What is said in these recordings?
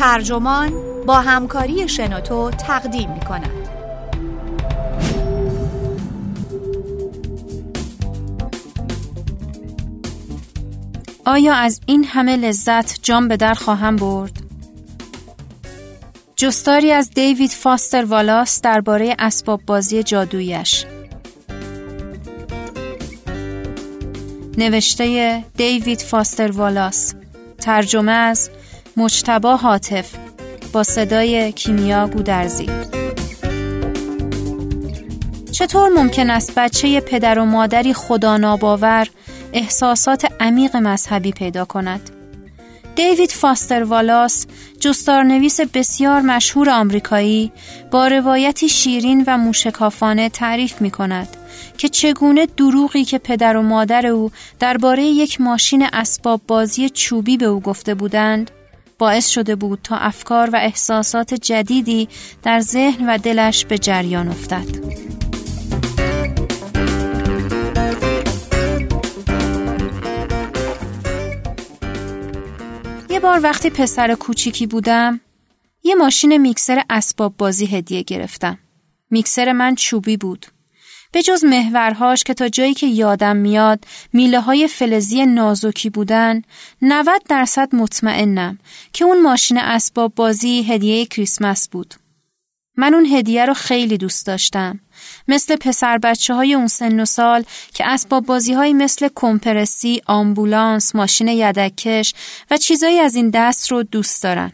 ترجمان با همکاری شنوتو تقدیم می کند. آیا از این همه لذت جام به در خواهم برد؟ جستاری از دیوید فاستر والاس درباره اسباب بازی جادویش نوشته دیوید فاستر والاس ترجمه از مجتبا حاطف با صدای کیمیا گودرزی چطور ممکن است بچه پدر و مادری خدا ناباور احساسات عمیق مذهبی پیدا کند؟ دیوید فاستر والاس جستارنویس بسیار مشهور آمریکایی با روایتی شیرین و موشکافانه تعریف می کند که چگونه دروغی که پدر و مادر او درباره یک ماشین اسباب بازی چوبی به او گفته بودند باعث شده بود تا افکار و احساسات جدیدی در ذهن و دلش به جریان افتد. یه بار وقتی پسر کوچیکی بودم یه ماشین میکسر اسباب بازی هدیه گرفتم. میکسر من چوبی بود. به جز محورهاش که تا جایی که یادم میاد میله های فلزی نازکی بودن 90 درصد مطمئنم که اون ماشین اسباب بازی هدیه کریسمس بود. من اون هدیه رو خیلی دوست داشتم. مثل پسر بچه های اون سن و سال که اسباب بازی های مثل کمپرسی، آمبولانس، ماشین یدکش و چیزایی از این دست رو دوست دارن.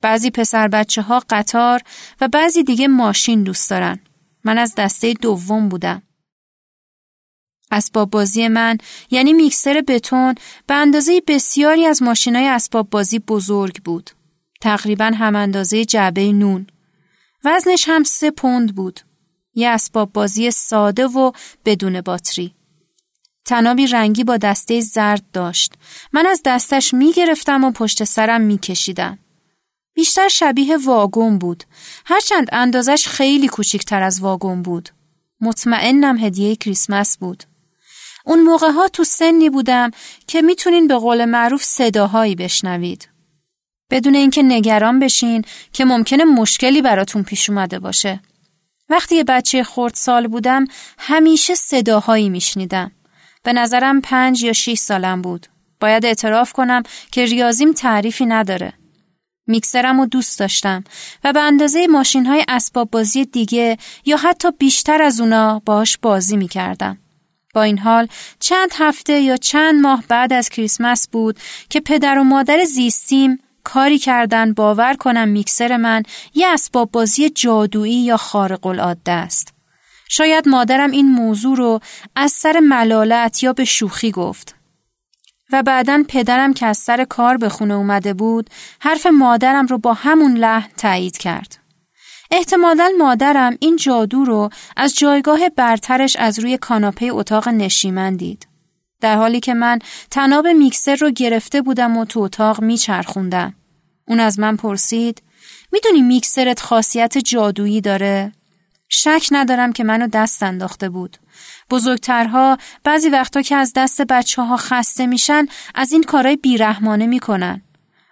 بعضی پسر بچه ها قطار و بعضی دیگه ماشین دوست دارن. من از دسته دوم بودم. اسباب بازی من یعنی میکسر بتون به اندازه بسیاری از ماشینای اسباب بازی بزرگ بود. تقریبا هم اندازه جعبه نون. وزنش هم سه پوند بود. یه اسباب بازی ساده و بدون باتری. تنابی رنگی با دسته زرد داشت. من از دستش می گرفتم و پشت سرم می کشیدم. بیشتر شبیه واگن بود. هرچند اندازش خیلی کوچیکتر از واگن بود. مطمئنم هدیه کریسمس بود. اون موقع ها تو سنی بودم که می‌تونین به قول معروف صداهایی بشنوید. بدون اینکه نگران بشین که ممکنه مشکلی براتون پیش اومده باشه. وقتی یه بچه خورد سال بودم همیشه صداهایی میشنیدم. به نظرم پنج یا شیش سالم بود. باید اعتراف کنم که ریاضیم تعریفی نداره. میکسرم رو دوست داشتم و به اندازه ماشین های اسباب بازی دیگه یا حتی بیشتر از اونا باش بازی می‌کردم. با این حال چند هفته یا چند ماه بعد از کریسمس بود که پدر و مادر زیستیم کاری کردن باور کنم میکسر من یه اسباب بازی جادویی یا خارق العاده است. شاید مادرم این موضوع رو از سر ملالت یا به شوخی گفت. و بعدا پدرم که از سر کار به خونه اومده بود حرف مادرم رو با همون لحن تایید کرد. احتمالا مادرم این جادو رو از جایگاه برترش از روی کاناپه اتاق نشیمن دید. در حالی که من تناب میکسر رو گرفته بودم و تو اتاق میچرخوندم. اون از من پرسید می‌دونی میکسرت خاصیت جادویی داره؟ شک ندارم که منو دست انداخته بود. بزرگترها بعضی وقتا که از دست بچه ها خسته میشن از این کارای بیرحمانه می‌کنن.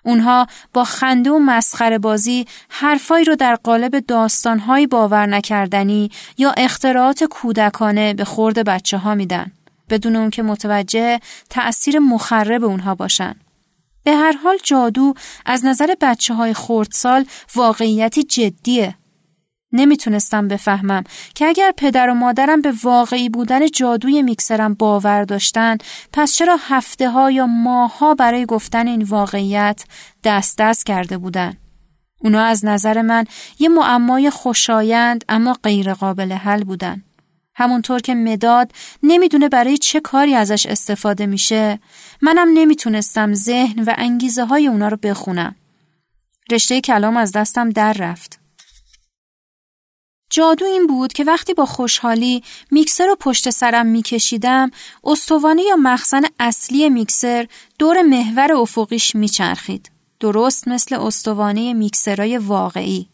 اونها با خنده و مسخره بازی حرفایی رو در قالب داستانهایی باور نکردنی یا اختراعات کودکانه به خورد بچه ها میدن. بدون اون که متوجه تأثیر مخرب اونها باشن. به هر حال جادو از نظر بچه های خردسال واقعیتی جدیه. نمی‌تونستم بفهمم که اگر پدر و مادرم به واقعی بودن جادوی میکسرم باور داشتن پس چرا هفته ها یا ماه ها برای گفتن این واقعیت دست دست کرده بودن؟ اونا از نظر من یه معمای خوشایند اما غیر قابل حل بودن. همونطور که مداد نمی‌دونه برای چه کاری ازش استفاده میشه منم نمی‌تونستم ذهن و انگیزه های اونا رو بخونم. رشته کلام از دستم در رفت. جادو این بود که وقتی با خوشحالی میکسر رو پشت سرم میکشیدم استوانه یا مخزن اصلی میکسر دور محور افقیش میچرخید درست مثل استوانه میکسرای واقعی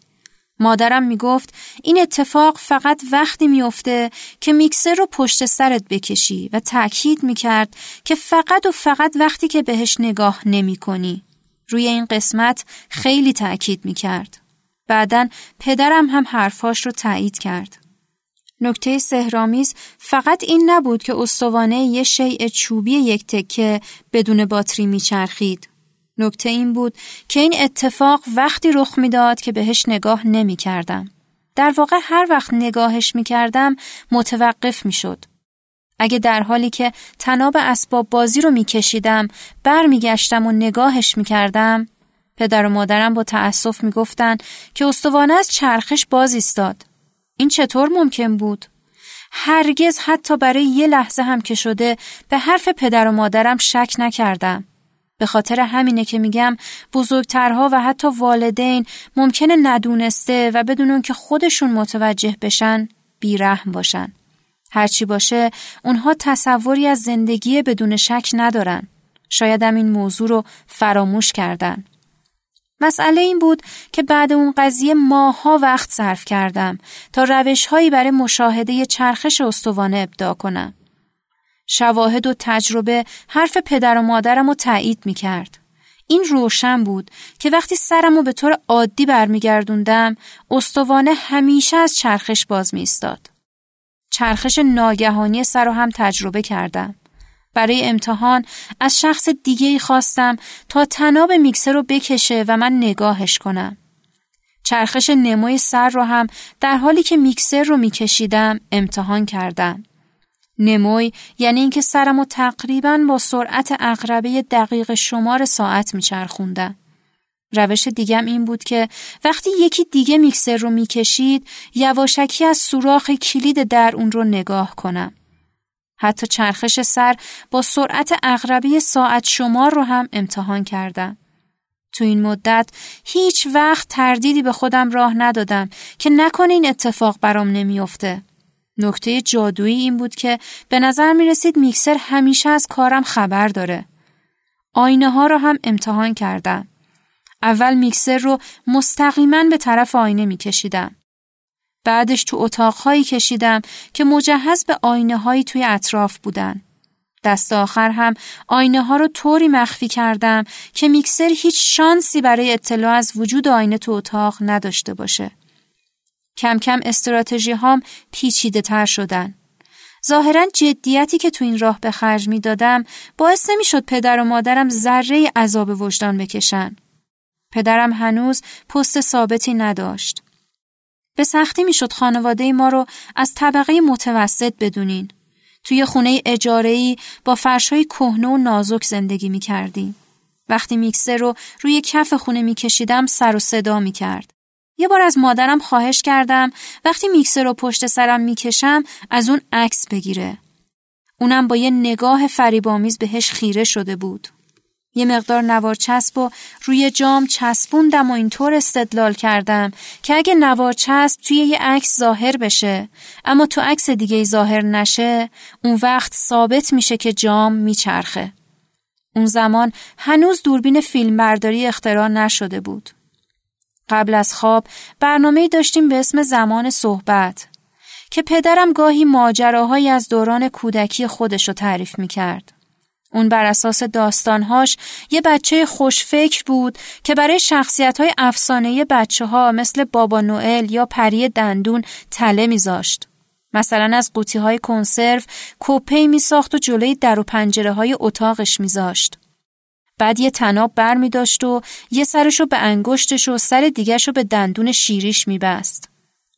مادرم می‌گفت این اتفاق فقط وقتی میافته که میکسر رو پشت سرت بکشی و تأکید می‌کرد که فقط و فقط وقتی که بهش نگاه نمی کنی. روی این قسمت خیلی تأکید می کرد. بعدا پدرم هم حرفاش رو تایید کرد. نکته سهرامیز فقط این نبود که استوانه یه شیء چوبی یک تکه بدون باتری میچرخید. نکته این بود که این اتفاق وقتی رخ می‌داد که بهش نگاه نمی کردم. در واقع هر وقت نگاهش می کردم متوقف می شد. اگه در حالی که تناب اسباب بازی رو می کشیدم برمیگشتم و نگاهش می کردم پدر و مادرم با تأسف می گفتن که استوانه از چرخش باز ایستاد. این چطور ممکن بود؟ هرگز حتی برای یه لحظه هم که شده به حرف پدر و مادرم شک نکردم. به خاطر همینه که میگم بزرگترها و حتی والدین ممکنه ندونسته و بدون که خودشون متوجه بشن بیرحم باشن. هرچی باشه اونها تصوری از زندگی بدون شک ندارن. شایدم این موضوع رو فراموش کردن. مسئله این بود که بعد اون قضیه ماها وقت صرف کردم تا روشهایی برای مشاهده چرخش استوانه ابدا کنم. شواهد و تجربه حرف پدر و مادرم رو تایید می کرد. این روشن بود که وقتی سرم رو به طور عادی برمیگردوندم استوانه همیشه از چرخش باز می استاد. چرخش ناگهانی سر رو هم تجربه کردم. برای امتحان از شخص دیگه خواستم تا تناب میکسر رو بکشه و من نگاهش کنم. چرخش نموی سر رو هم در حالی که میکسر رو میکشیدم امتحان کردم. نموی یعنی اینکه سرم رو تقریبا با سرعت اقربه دقیق شمار ساعت میچرخوندم. روش دیگم این بود که وقتی یکی دیگه میکسر رو می‌کشید یواشکی از سوراخ کلید در اون رو نگاه کنم. حتی چرخش سر با سرعت اغربی ساعت شمار رو هم امتحان کردم. تو این مدت هیچ وقت تردیدی به خودم راه ندادم که نکنه این اتفاق برام نمیافته. نکته جادویی این بود که به نظر می رسید میکسر همیشه از کارم خبر داره. آینه ها رو هم امتحان کردم. اول میکسر رو مستقیما به طرف آینه می کشیدم. بعدش تو اتاقهایی کشیدم که مجهز به آینه هایی توی اطراف بودن. دست آخر هم آینه ها رو طوری مخفی کردم که میکسر هیچ شانسی برای اطلاع از وجود آینه تو اتاق نداشته باشه. کم کم استراتژی هام پیچیده تر شدن. ظاهرا جدیتی که تو این راه به خرج می دادم باعث نمی شد پدر و مادرم ذره عذاب وجدان بکشن. پدرم هنوز پست ثابتی نداشت. به سختی می‌شد خانواده ما رو از طبقه متوسط بدونین. توی خونه اجاره‌ای با فرشهای کهنه و نازک زندگی می کردیم. وقتی میکسر رو روی کف خونه میکشیدم سر و صدا می کرد. یه بار از مادرم خواهش کردم وقتی میکسر رو پشت سرم می‌کشم از اون عکس بگیره. اونم با یه نگاه فریبامیز بهش خیره شده بود. یه مقدار نوار چسب و روی جام چسبوندم و اینطور استدلال کردم که اگه نوار چسب توی یه عکس ظاهر بشه اما تو عکس دیگه ظاهر نشه اون وقت ثابت میشه که جام میچرخه. اون زمان هنوز دوربین فیلمبرداری اختراع نشده بود. قبل از خواب برنامه داشتیم به اسم زمان صحبت که پدرم گاهی ماجراهایی از دوران کودکی خودش رو تعریف می کرد. اون بر اساس داستانهاش یه بچه خوشفکر بود که برای شخصیت های افسانه بچه ها مثل بابا نوئل یا پری دندون تله میذاشت. مثلا از قوطی های کنسرو می ساخت و جلوی در و پنجره های اتاقش میذاشت. بعد یه تناب بر می داشت و یه سرشو به انگشتش و سر دیگرشو به دندون شیریش می بست.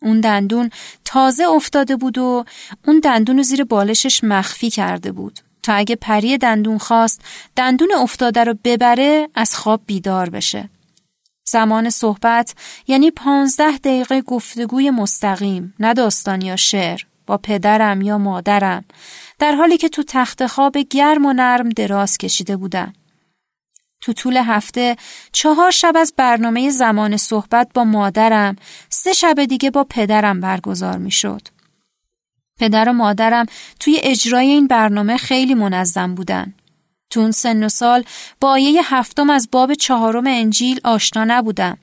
اون دندون تازه افتاده بود و اون دندون رو زیر بالشش مخفی کرده بود. تا اگه پری دندون خواست دندون افتاده رو ببره از خواب بیدار بشه. زمان صحبت یعنی پانزده دقیقه گفتگوی مستقیم نه داستان یا شعر با پدرم یا مادرم در حالی که تو تخت خواب گرم و نرم دراز کشیده بودم. تو طول هفته چهار شب از برنامه زمان صحبت با مادرم سه شب دیگه با پدرم برگزار می شد. پدر و مادرم توی اجرای این برنامه خیلی منظم بودن. تو اون سن و سال با آیه هفتم از باب چهارم انجیل آشنا نبودم.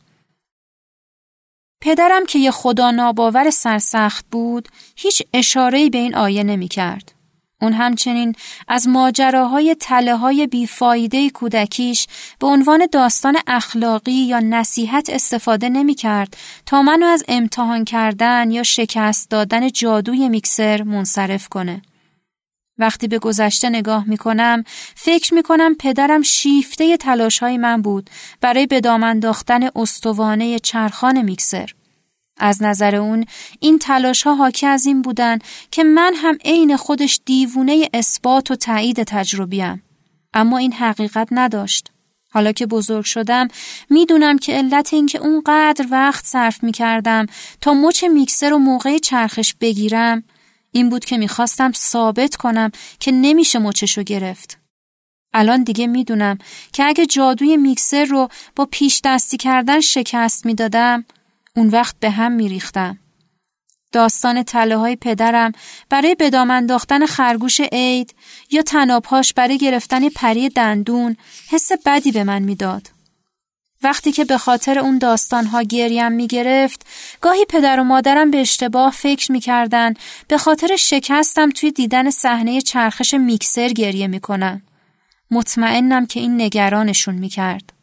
پدرم که یه خدا ناباور سرسخت بود هیچ اشارهی به این آیه نمی کرد. اون همچنین از ماجراهای تله های بیفایده کودکیش به عنوان داستان اخلاقی یا نصیحت استفاده نمی کرد تا منو از امتحان کردن یا شکست دادن جادوی میکسر منصرف کنه. وقتی به گذشته نگاه می کنم، فکر می کنم پدرم شیفته تلاش های من بود برای به دامن انداختن استوانه چرخان میکسر. از نظر اون این تلاش ها حاکی از این بودن که من هم عین خودش دیوونه اثبات و تایید تجربیم. اما این حقیقت نداشت. حالا که بزرگ شدم می‌دونم که علت اینکه اونقدر وقت صرف می کردم تا مچ میکسر و موقع چرخش بگیرم این بود که می‌خواستم ثابت کنم که نمیشه مچشو گرفت. الان دیگه می‌دونم که اگه جادوی میکسر رو با پیش دستی کردن شکست می‌دادم اون وقت به هم میریختم. داستان تله های پدرم برای بدام انداختن خرگوش عید یا تنابهاش برای گرفتن پری دندون حس بدی به من می‌داد. وقتی که به خاطر اون داستانها گریم می گرفت، گاهی پدر و مادرم به اشتباه فکر می کردن به خاطر شکستم توی دیدن صحنه چرخش میکسر گریه می کنن. مطمئنم که این نگرانشون می کرد.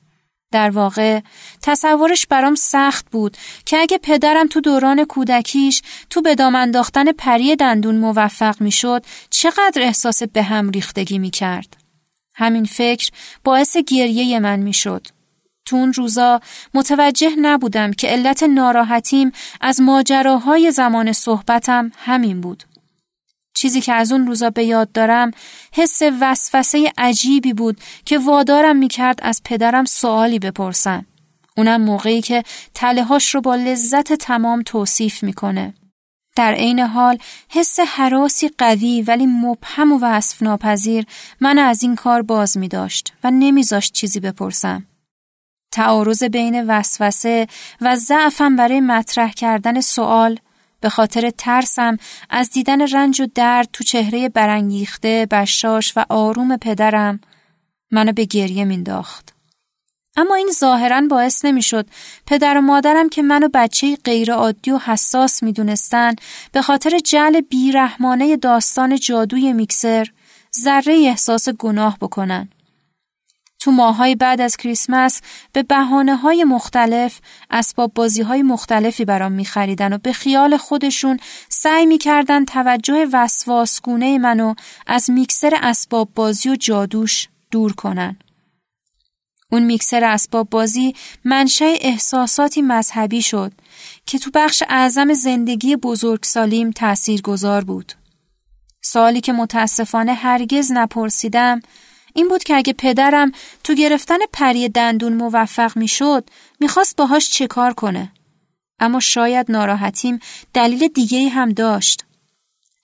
در واقع تصورش برام سخت بود که اگه پدرم تو دوران کودکیش تو به دام انداختن پری دندون موفق می‌شد چقدر احساس به هم ریختگی می کرد. همین فکر باعث گریه من می‌شد. تو اون روزا متوجه نبودم که علت ناراحتیم از ماجراهای زمان صحبتم همین بود. چیزی که از اون روزا به یاد دارم حس وسوسه عجیبی بود که وادارم می‌کرد از پدرم سوالی بپرسم. اونم موقعی که تلهاش رو با لذت تمام توصیف می‌کنه. در عین حال حس حراسی قوی ولی مبهم و وصف ناپذیر من از این کار باز می داشت و نمیذاشت چیزی بپرسم. تعارض بین وسوسه و ضعفم برای مطرح کردن سوال به خاطر ترسم از دیدن رنج و درد تو چهره برانگیخته، بشاش و آروم پدرم منو به گریه مینداخت. اما این ظاهرا باعث نمی‌شد پدر و مادرم که منو بچه غیر عادی و حساس می‌دونستن به خاطر جعل بیرحمانه داستان جادوی میکسر ذره احساس گناه بکنن. تو ماهای بعد از کریسمس به بحانه های مختلف اسباب بازی های مختلفی برام میخریدن و به خیال خودشون سعی می‌کردن توجه وسواسگونه منو از میکسر اسباب بازی و جادوش دور کنن. اون میکسر اسباب بازی منشه احساساتی مذهبی شد که تو بخش اعظم زندگی بزرگسالیم تأثیر گذار بود. سالی که متاسفانه هرگز نپرسیدم این بود که اگه پدرم تو گرفتن پری دندون موفق می‌شد می‌خواست باهاش چه کار کنه. اما شاید ناراحتیم دلیل دیگه هم داشت.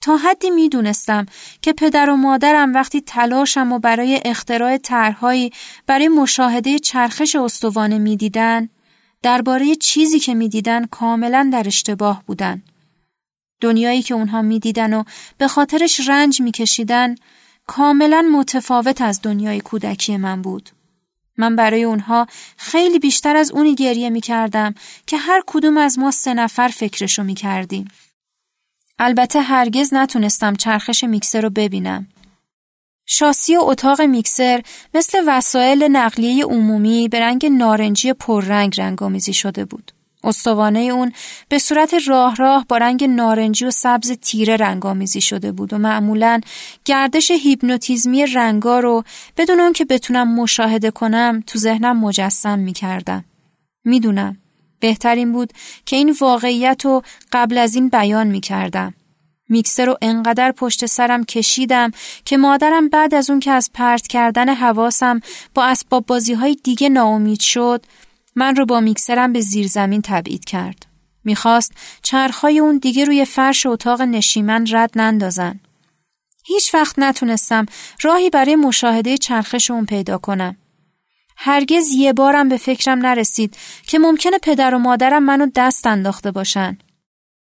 تا حدی می‌دونستم که پدر و مادرم وقتی تلاشم و برای اختراع طرحهایی برای مشاهده چرخش استوانه می‌دیدن درباره چیزی که می‌دیدن کاملا در اشتباه بودن. دنیایی که اونها می‌دیدن و به خاطرش رنج میکشیدن کاملا متفاوت از دنیای کودکی من بود. من برای اونها خیلی بیشتر از اونی گریه می کردم که هر کدوم از ما سه نفر فکرشو می کردیم. البته هرگز نتونستم چرخش میکسر رو ببینم. شاسی و اتاق میکسر مثل وسایل نقلیه عمومی به رنگ نارنجی پررنگ رنگامیزی شده بود. استوانه اون به صورت راه راه با رنگ نارنجی و سبز تیره رنگامیزی شده بود و معمولا گردش هیپنوتیزمی رنگا رو بدون اون که بتونم مشاهده کنم تو ذهنم مجسم می کردم. می‌دونم بهترین بود که این واقعیت رو قبل از این بیان می کردم. میکسر رو انقدر پشت سرم کشیدم که مادرم بعد از اون که از پرت کردن حواسم با اسباب بازی های دیگه ناامید شد من رو با میکسرم به زیر زمین تبعید کرد. می‌خواست چرخهای اون دیگه روی فرش اتاق نشیمن رد نندازن. هیچ وقت نتونستم راهی برای مشاهده چرخش اون پیدا کنم. هرگز یه بارم به فکرم نرسید که ممکنه پدر و مادرم منو دست انداخته باشن.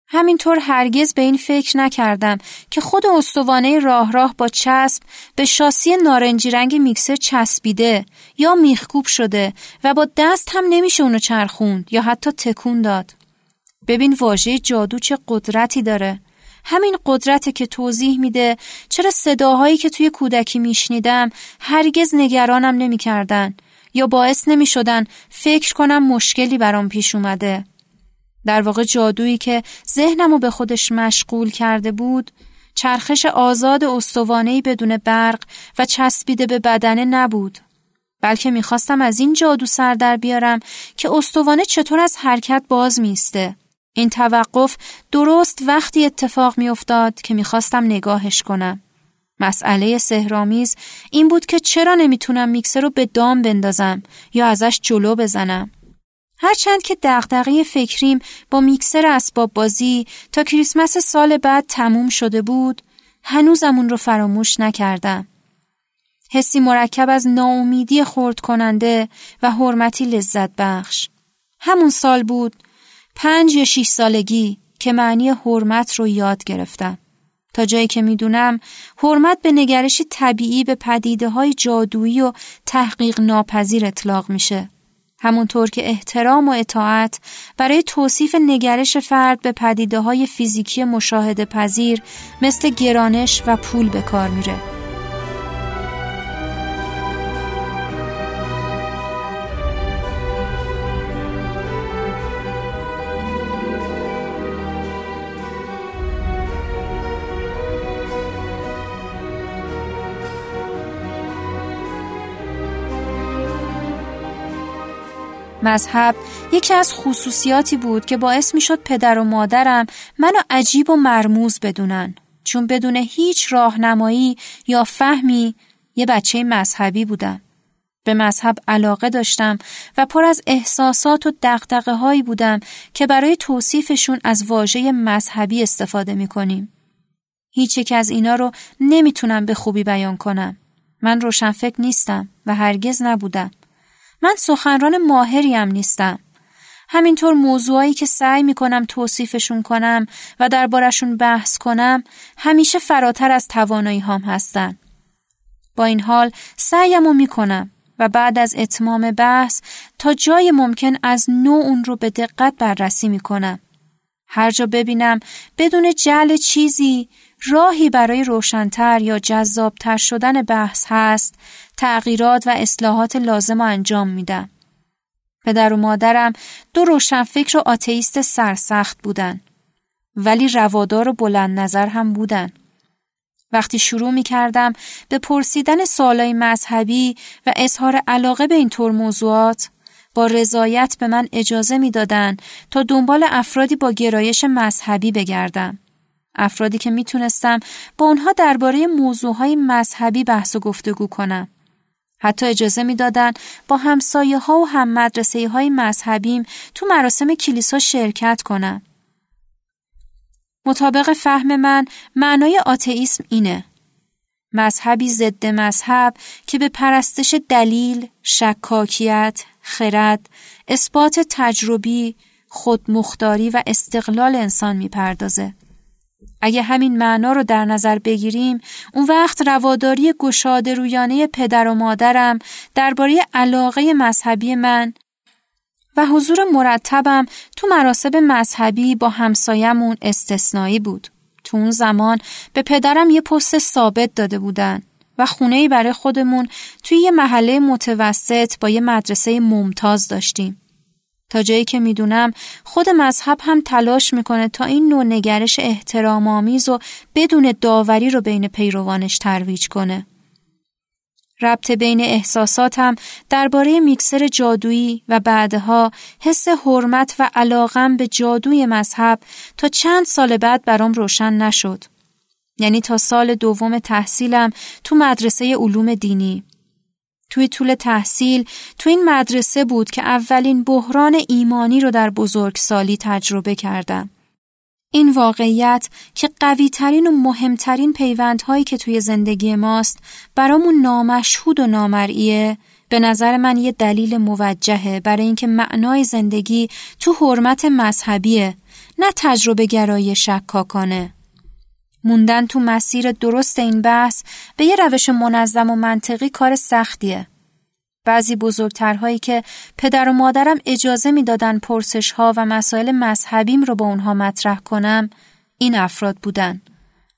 همینطور هرگز به این فکر نکردم که خود استوانه راه راه با چسب به شاسی نارنجی رنگ میکسر چسبیده یا میخکوب شده و با دست هم نمیشه اونو چرخوند یا حتی تکون داد. ببین واژه جادو چه قدرتی داره. همین قدرته که توضیح میده چرا صداهایی که توی کودکی میشنیدم هرگز نگرانم نمی‌کردن یا باعث نمی‌شدن فکر کنم مشکلی برام پیش اومده. در واقع جادویی که ذهنمو به خودش مشغول کرده بود چرخش آزاد استوانهی بدون برق و چسبیده به بدنه نبود بلکه می‌خواستم از این جادو سر در بیارم که استوانه چطور از حرکت باز میسته. این توقف درست وقتی اتفاق میافتاد که می‌خواستم نگاهش کنم. مسئله سهرامیز این بود که چرا نمی‌تونم میکسر رو به دام بندازم یا ازش جلو بزنم. هرچند که دغدغه فکریم با میکسر اسباب بازی تا کریسمس سال بعد تموم شده بود، هنوزم اون رو فراموش نکردم. حسی مرکب از ناامیدی خورد کننده و حرمتی لذت بخش. همون سال بود پنج یا شیش سالگی که معنی حرمت رو یاد گرفتم. تا جایی که می‌دونم حرمت به نگرشی طبیعی به پدیده های جادویی و تحقیق ناپذیر اطلاق میشه. همونطور که احترام و اطاعت برای توصیف نگرش فرد به پدیده های فیزیکی مشاهده پذیر مثل گرانش و پول به کار میره. مذهب یکی از خصوصیاتی بود که باعث می شد پدر و مادرم منو عجیب و مرموز بدونن چون بدون هیچ راهنمایی یا فهمی یه بچه مذهبی بودم. به مذهب علاقه داشتم و پر از احساسات و دقدقه هایی بودم که برای توصیفشون از واژه مذهبی استفاده می کنیم. هیچ یک از اینا رو نمی‌تونم به خوبی بیان کنم. من روشنفکر نیستم و هرگز نبودم. من سخنران ماهریم نیستم. همینطور موضوعایی که سعی می کنم توصیفشون کنم و دربارشون بحث کنم همیشه فراتر از توانایی هم هستن. با این حال سعیم می کنم و بعد از اتمام بحث تا جای ممکن از نو اون رو به دقت بررسی می کنم. هر جا ببینم بدون جل چیزی راهی برای روشنتر یا جذابتر شدن بحث هست تغییرات و اصلاحات لازم رو انجام میدم. پدر و مادرم دو روشنفکر و آتئیست سرسخت بودن ولی روادار و بلند نظر هم بودن. وقتی شروع می کردم به پرسیدن سوالای مذهبی و اظهار علاقه به اینطور موضوعات با رضایت به من اجازه می‌دادند تا دنبال افرادی با گرایش مذهبی بگردم. افرادی که می‌تونستم با اونها درباره موضوعهای مذهبی بحث و گفتگو کنم. حتی اجازه می‌دادند با همسایه ها و هم مدرسه های مذهبیم تو مراسم کلیسا شرکت کنم. مطابق فهم من معنای آتئیسم اینه. مذهبی ضد مذهب که به پرستش دلیل، شکاکیت، خرد، اثبات تجربی، خودمختاری و استقلال انسان می‌پردازه. اگه همین معنا رو در نظر بگیریم اون وقت رواداری گشاده رویانه پدر و مادرم درباره علاقه مذهبی من و حضور مرتبم تو مراسب مذهبی با همسایمون استثنایی بود. تو اون زمان به پدرم یه پست ثابت داده بودن و خونه برای خودمون توی یه محله متوسط با یه مدرسه ممتاز داشتیم. تا جایی که می‌دونم خود مذهب هم تلاش می‌کنه تا این نوع نگرش احترام آمیز و بدون داوری رو بین پیروانش ترویج کنه. ربط بین احساساتم درباره میکسر جادویی و بعدها حس حرمت و علاقم به جادوی مذهب تا چند سال بعد برام روشن نشد. یعنی تا سال دوم تحصیلم تو مدرسه علوم دینی. توی طول تحصیل تو این مدرسه بود که اولین بحران ایمانی رو در بزرگسالی تجربه کردم. این واقعیت که قوی ترین و مهمترین پیوندهایی که توی زندگی ماست برامون نامشهود و نامرئیه به نظر من یه دلیل موجهه برای اینکه معنای زندگی تو حرمت مذهبیه نه تجربه گرایی شکاکانه. موندن تو مسیر درست این بحث به یه روش منظم و منطقی کار سختیه. بعضی بزرگترهایی که پدر و مادرم اجازه می‌دادن پرسش ها و مسائل مذهبیم رو با اونها مطرح کنم این افراد بودن.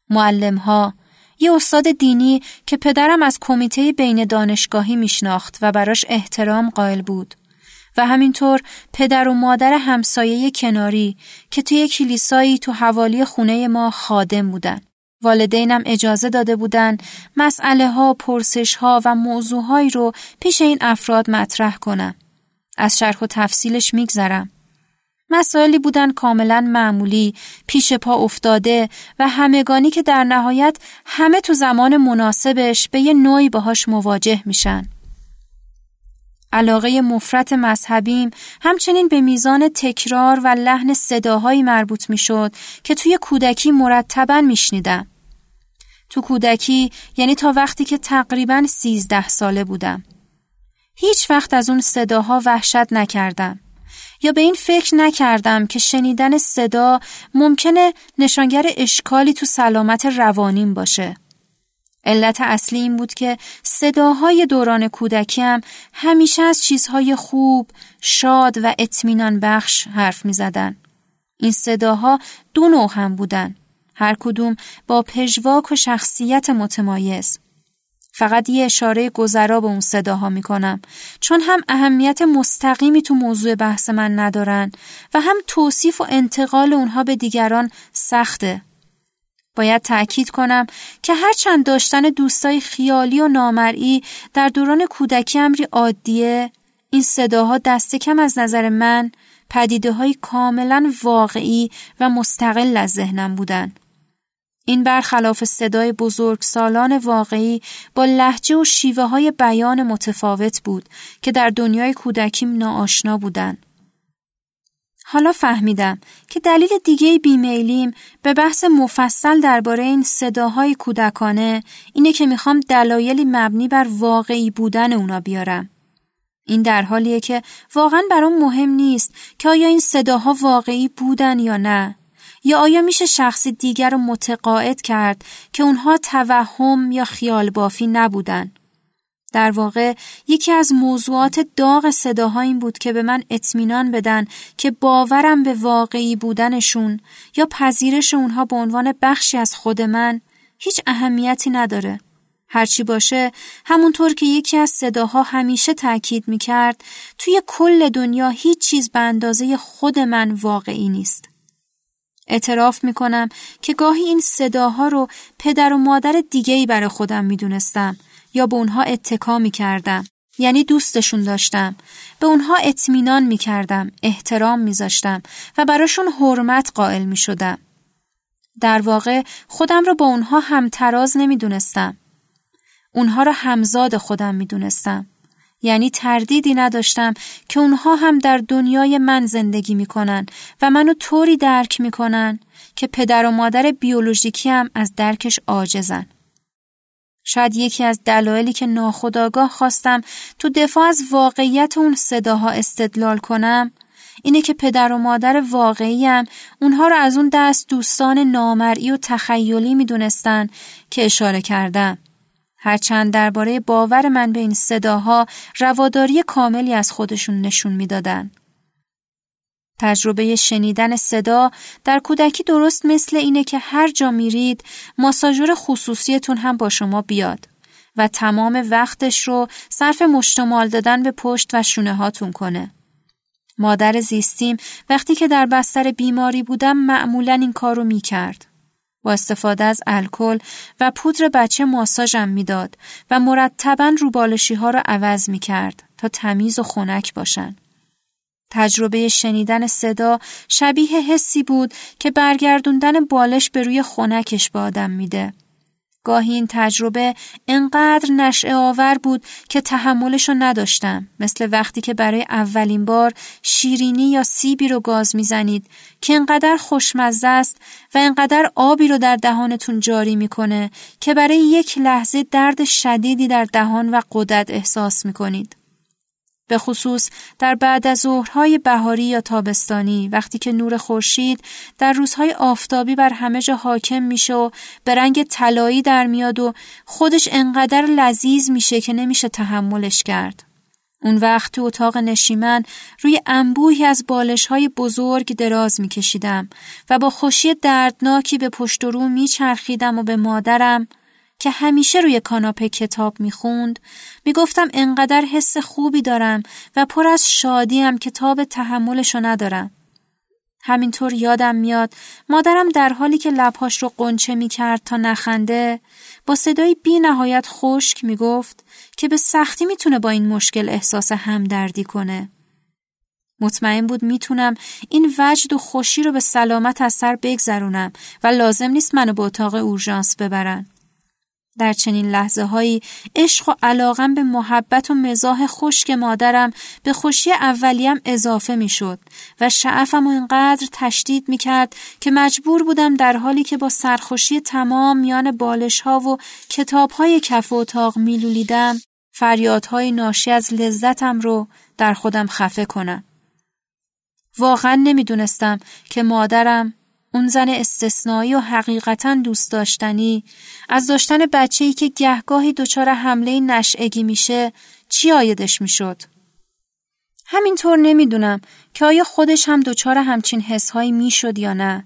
معلم ها، یه استاد دینی که پدرم از کمیته بین دانشگاهی میشناخت و براش احترام قائل بود. و همینطور پدر و مادر همسایه کناری که توی کلیسایی تو حوالی خونه ما خادم بودن. والدینم اجازه داده بودن مسئله ها، پرسش ها و موضوعهایی رو پیش این افراد مطرح کنم. از شرح و تفصیلش میگذرم. مسائلی بودن کاملا معمولی، پیش پا افتاده و همگانی که در نهایت همه تو زمان مناسبش به یه نوعی باهاش مواجه میشن. علاقه مفرت مذهبیم همچنین به میزان تکرار و لحن صداهایی مربوط می‌شد که توی کودکی مرتبا میشنیدم. تو کودکی یعنی تا وقتی که تقریبا سیزده ساله بودم. هیچ وقت از اون صداها وحشت نکردم. یا به این فکر نکردم که شنیدن صدا ممکنه نشانگر اشکالی تو سلامت روانیم باشه. علت اصلی این بود که صداهای دوران کودکیم همیشه از چیزهای خوب، شاد و اطمینان بخش حرف می زدن. این صداها دو نوع هم بودن. هر کدوم با پژواک و شخصیت متمایز. فقط یه اشاره گذرا به اون صداها می‌کنم چون هم اهمیت مستقیمی تو موضوع بحث من ندارن و هم توصیف و انتقال اونها به دیگران سخته. باید تأکید کنم که هرچند داشتن دوستای خیالی و نامرئی در دوران کودکی امری عادیه این صداها دست کم از نظر من پدیده های کاملا واقعی و مستقل از ذهنم بودن. این برخلاف صدای بزرگ سالان واقعی با لحجه و شیوه های بیان متفاوت بود که در دنیای کودکیم ناآشنا بودند. حالا فهمیدم که دلیل دیگه بیمیلیم به بحث مفصل درباره این صداهای کودکانه اینه که می‌خوام دلایلی مبنی بر واقعی بودن اونا بیارم. این در حالیه که واقعا برام مهم نیست که آیا این صداها واقعی بودن یا نه یا آیا میشه شخص دیگر رو متقاعد کرد که اونها توهم یا خیال بافی نبودن در واقع یکی از موضوعات داغ صداها این بود که به من اطمینان بدن که باورم به واقعی بودنشون یا پذیرش اونها به عنوان بخشی از خود من هیچ اهمیتی نداره. هرچی باشه همونطور که یکی از صداها همیشه تاکید می‌کرد توی کل دنیا هیچ چیز به اندازه خود من واقعی نیست. اعتراف می‌کنم که گاهی این صداها رو پدر و مادر دیگهی برای خودم می‌دونستم یا به اونها اتکا می کردم. یعنی دوستشون داشتم. به اونها اطمینان می کردم. احترام می زاشتم و براشون حرمت قائل می شدم. در واقع خودم رو با اونها همتراز نمی دونستم. اونها را همزاد خودم می دونستم. یعنی تردیدی نداشتم که اونها هم در دنیای من زندگی می‌کنن و منو طوری درک می‌کنن که پدر و مادر بیولوژیکی هم از درکش عاجزن. شاید یکی از دلایلی که ناخداگاه خواستم تو دفاع از واقعیت اون صداها استدلال کنم اینه که پدر و مادر واقعیم اونها رو از اون دست دوستان نامرئی و تخیلی می‌دونستن که اشاره کردم. هرچند درباره باور من به این صداها رواداری کاملی از خودشون نشون می‌دادن. تجربه شنیدن صدا در کودکی درست مثل اینه که هر جا میرید ماساژور خصوصیتون هم با شما بیاد و تمام وقتش رو صرف مشتمال دادن به پشت و شونه هاتون کنه. مادر زیستیم وقتی که در بستر بیماری بودم معمولا این کار رو می کرد. با استفاده از الکل و پودر بچه ماساژم می‌داد و مرتبا روبالشی ها رو عوض می کرد تا تمیز و خنک باشن. تجربه شنیدن صدا شبیه حسی بود که برگردوندن بالش به روی خونکش به آدم میده. گاهی این تجربه انقدر نشعه آور بود که تحملشو نداشتم مثل وقتی که برای اولین بار شیرینی یا سیبی رو گاز می‌زنید که انقدر خوشمزه است و انقدر آبی رو در دهانتون جاری می‌کنه که برای یک لحظه درد شدیدی در دهان و قدرت احساس می‌کنید. به خصوص در بعد از ظهرهای بهاری یا تابستانی وقتی که نور خورشید در روزهای آفتابی بر همه جا حاکم میشه و به رنگ طلایی در میاد و خودش انقدر لذیذ میشه که نمیشه تحملش کرد. اون وقت تو اتاق نشیمن روی انبوهی از بالش های بزرگ دراز می کشیدم و با خوشی دردناکی به پشت و رو می چرخیدم و به مادرم که همیشه روی کاناپه کتاب می خوند می گفتم انقدر حس خوبی دارم و پر از شادیم که تاب تحملشو ندارم. همینطور یادم میاد مادرم در حالی که لبهاش رو قنچه می کرد تا نخنده با صدای بی نهایت خشک می گفت که به سختی می‌تونه با این مشکل احساس همدردی کنه. مطمئن بود می‌تونم این وجد و خوشی رو به سلامت از سر بگذرونم و لازم نیست منو به اتاق اورژانس ببرن. در چنین لحظه هایی عشق و علاقم به محبت و مزاح خشک مادرم به خوشی اولیم اضافه می شد و شعفم و اینقدر تشدید می کرد که مجبور بودم در حالی که با سرخوشی تمام میان بالش ها و کتاب های کف و اتاق میلولیدم فریادهای ناشی از لذتم رو در خودم خفه کنم. واقعا نمی‌دونستم که مادرم اون زن استثنایی و حقیقتا دوست داشتنی از داشتن بچه‌ای که گهگاهی دچار حمله نشعگی میشه چی آیدش می‌شد؟ همینطور نمی‌دونم که آیا خودش هم دچار همچین حسهایی می‌شد یا نه.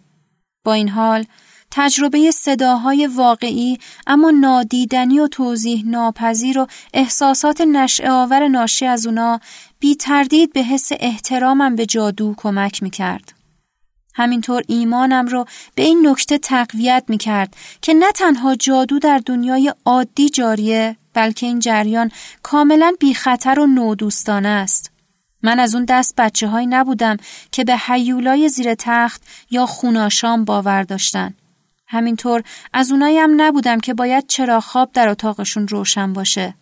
با این حال تجربه صداهای واقعی اما نادیدنی و توضیح ناپذیر و احساسات نشعه آور ناشی از اونا بی تردید به حس احترامم به جادو کمک می‌کرد. همینطور ایمانم رو به این نکته تقویت می کرد که نه تنها جادو در دنیای عادی جاریه بلکه این جریان کاملا بی خطر و نودوستانه است. من از اون دست بچه های نبودم که به حیولای زیر تخت یا خوناشام باور داشتن. همینطور از اونایی هم نبودم که باید چرا خواب در اتاقشون روشن باشه.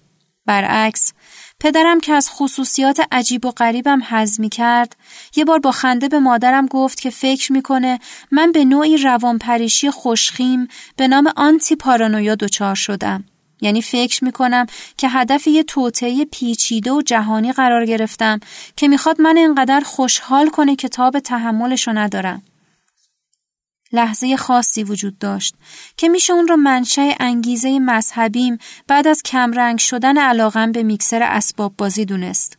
برعکس پدرم که از خصوصیات عجیب و غریبم حز می کرد یه بار با خنده به مادرم گفت که فکر می‌کنه من به نوعی روانپریشی خوشخیم به نام آنتی پارانویا دچار شدم. یعنی فکر می‌کنم که هدف یه توطعه پیچیده و جهانی قرار گرفتم که می‌خواد من اینقدر خوشحال کنه کتاب تحملشو ندارم. لحظه خاصی وجود داشت که میشه اون رو منشأ انگیزه مذهبیم بعد از کمرنگ شدن علاقم به میکسر اسباب بازی دونست.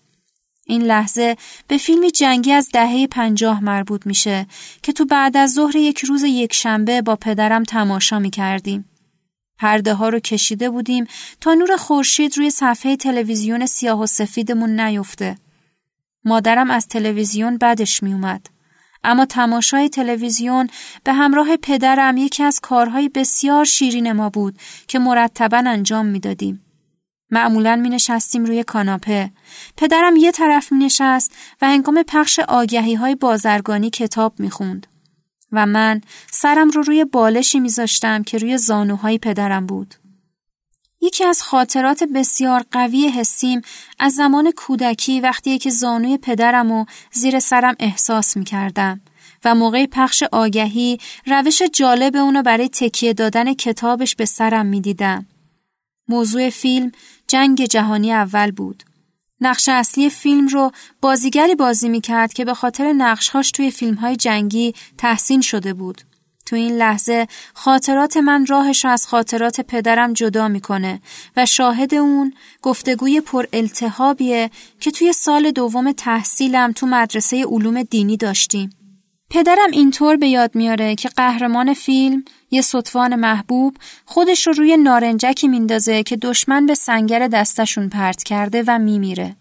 این لحظه به فیلمی جنگی از دهه پنجاه مربوط میشه که تو بعد از ظهر یک روز یک شنبه با پدرم تماشا می‌کردیم. پرده ها رو کشیده بودیم تا نور خورشید روی صفحه تلویزیون سیاه و سفیدمون نیفته. مادرم از تلویزیون بدش میومد. اما تماشای تلویزیون به همراه پدرم یکی از کارهای بسیار شیرین ما بود که مرتبا انجام می‌دادیم. معمولا می نشستیم روی کاناپه. پدرم یه طرف می نشست و هنگام پخش آگهی های بازرگانی کتاب می خوند. و من سرم رو روی بالشی میذاشتم که روی زانوهای پدرم بود. یکی از خاطرات بسیار قوی حسیم از زمان کودکی وقتی که زانوی پدرم و زیر سرم احساس می کردم و موقع پخش آگهی روش جالب اونو برای تکیه دادن کتابش به سرم می دیدم. موضوع فیلم جنگ جهانی اول بود. نقش اصلی فیلم رو بازیگری بازی می کرد که به خاطر نقشهاش توی فیلم های جنگی تحسین شده بود. تو این لحظه خاطرات من راهش از خاطرات پدرم جدا می‌کنه و شاهد اون گفتگوی پر التهابیه که توی سال دوم تحصیلم تو مدرسه علوم دینی داشتیم. پدرم اینطور به یاد میاره که قهرمان فیلم یه صدفان محبوب خودش رو روی نارنجکی میندازه که دشمن به سنگر دستشون پرت کرده و میمیره.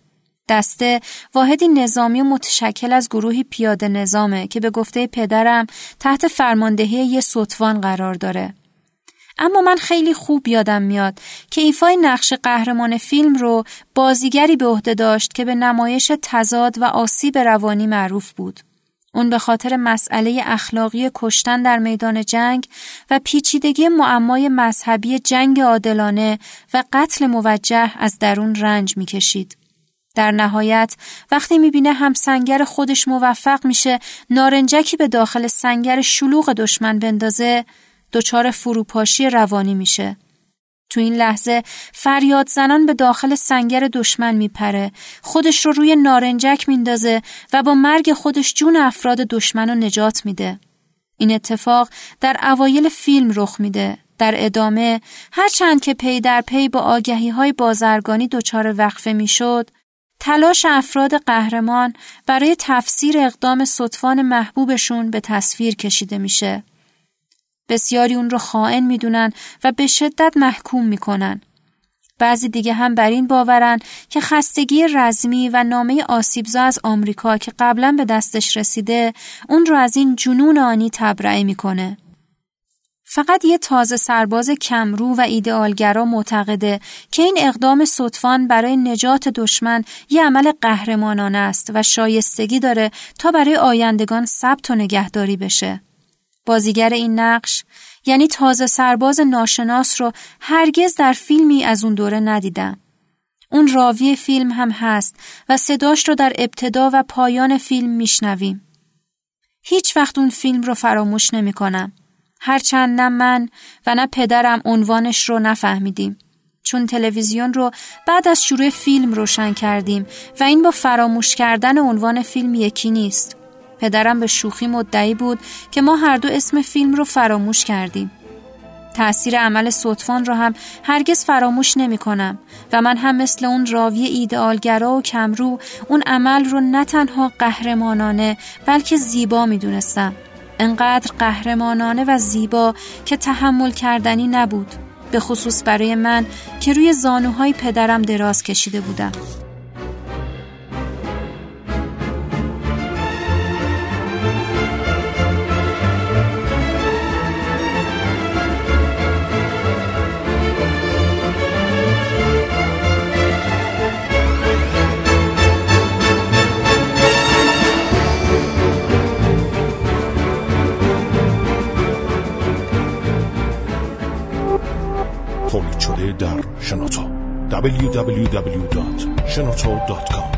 دسته واحدی نظامی متشکل از گروهی پیاده نظامه که به گفته پدرم تحت فرماندهی یه سطوان قرار داره. اما من خیلی خوب یادم میاد که ایفای نقش قهرمان فیلم رو بازیگری به عهده داشت که به نمایش تضاد و آسیب روانی معروف بود. اون به خاطر مسئله اخلاقی کشتن در میدان جنگ و پیچیدگی معمای مذهبی جنگ عادلانه و قتل موجه از درون رنج می‌کشید. در نهایت وقتی می‌بینه هم سنگر خودش موفق میشه نارنجکی به داخل سنگر شلوغ دشمن بندازه دچار فروپاشی روانی میشه. تو این لحظه فریاد زنان به داخل سنگر دشمن میپره خودش رو روی نارنجک میندازه و با مرگ خودش جون افراد دشمن رو نجات میده. این اتفاق در اوایل فیلم رخ میده در ادامه هرچند که پی در پی با آگهی های بازرگانی دچار وقفه می‌شد تلاش افراد قهرمان برای تفسیر اقدام صدفان محبوبشون به تصویر کشیده میشه. بسیاری اون رو خائن می‌دونن و به شدت محکوم می‌کنن. بعضی دیگه هم بر این باورن که خستگی رزمی و نامه آسیبزا از آمریکا که قبلا به دستش رسیده اون رو از این جنون آنی تبرئه می‌کنه. فقط یه تازه سرباز کمرو و ایدئالگرا معتقده که این اقدام صدفان برای نجات دشمن یه عمل قهرمانانه است و شایستگی داره تا برای آیندگان ثبت و نگهداری بشه. بازیگر این نقش یعنی تازه سرباز ناشناس رو هرگز در فیلمی از اون دوره ندیدم. اون راوی فیلم هم هست و صداش رو در ابتدا و پایان فیلم میشنویم. هیچ وقت اون فیلم رو فراموش نمی کنم. هرچند نه من و نه پدرم عنوانش رو نفهمیدیم. چون تلویزیون رو بعد از شروع فیلم روشن کردیم و این با فراموش کردن عنوان فیلم یکی نیست. پدرم به شوخی مدعی بود که ما هر دو اسم فیلم رو فراموش کردیم. تأثیر عمل صدفان رو هم هرگز فراموش نمی کنم و من هم مثل اون راوی ایدئالگرا و کمرو اون عمل رو نه تنها قهرمانانه بلکه زیبا می دونستم. انقدر قهرمانانه و زیبا که تحمل کردنی نبود به خصوص برای من که روی زانوهای پدرم دراز کشیده بودم. www.shenoto.com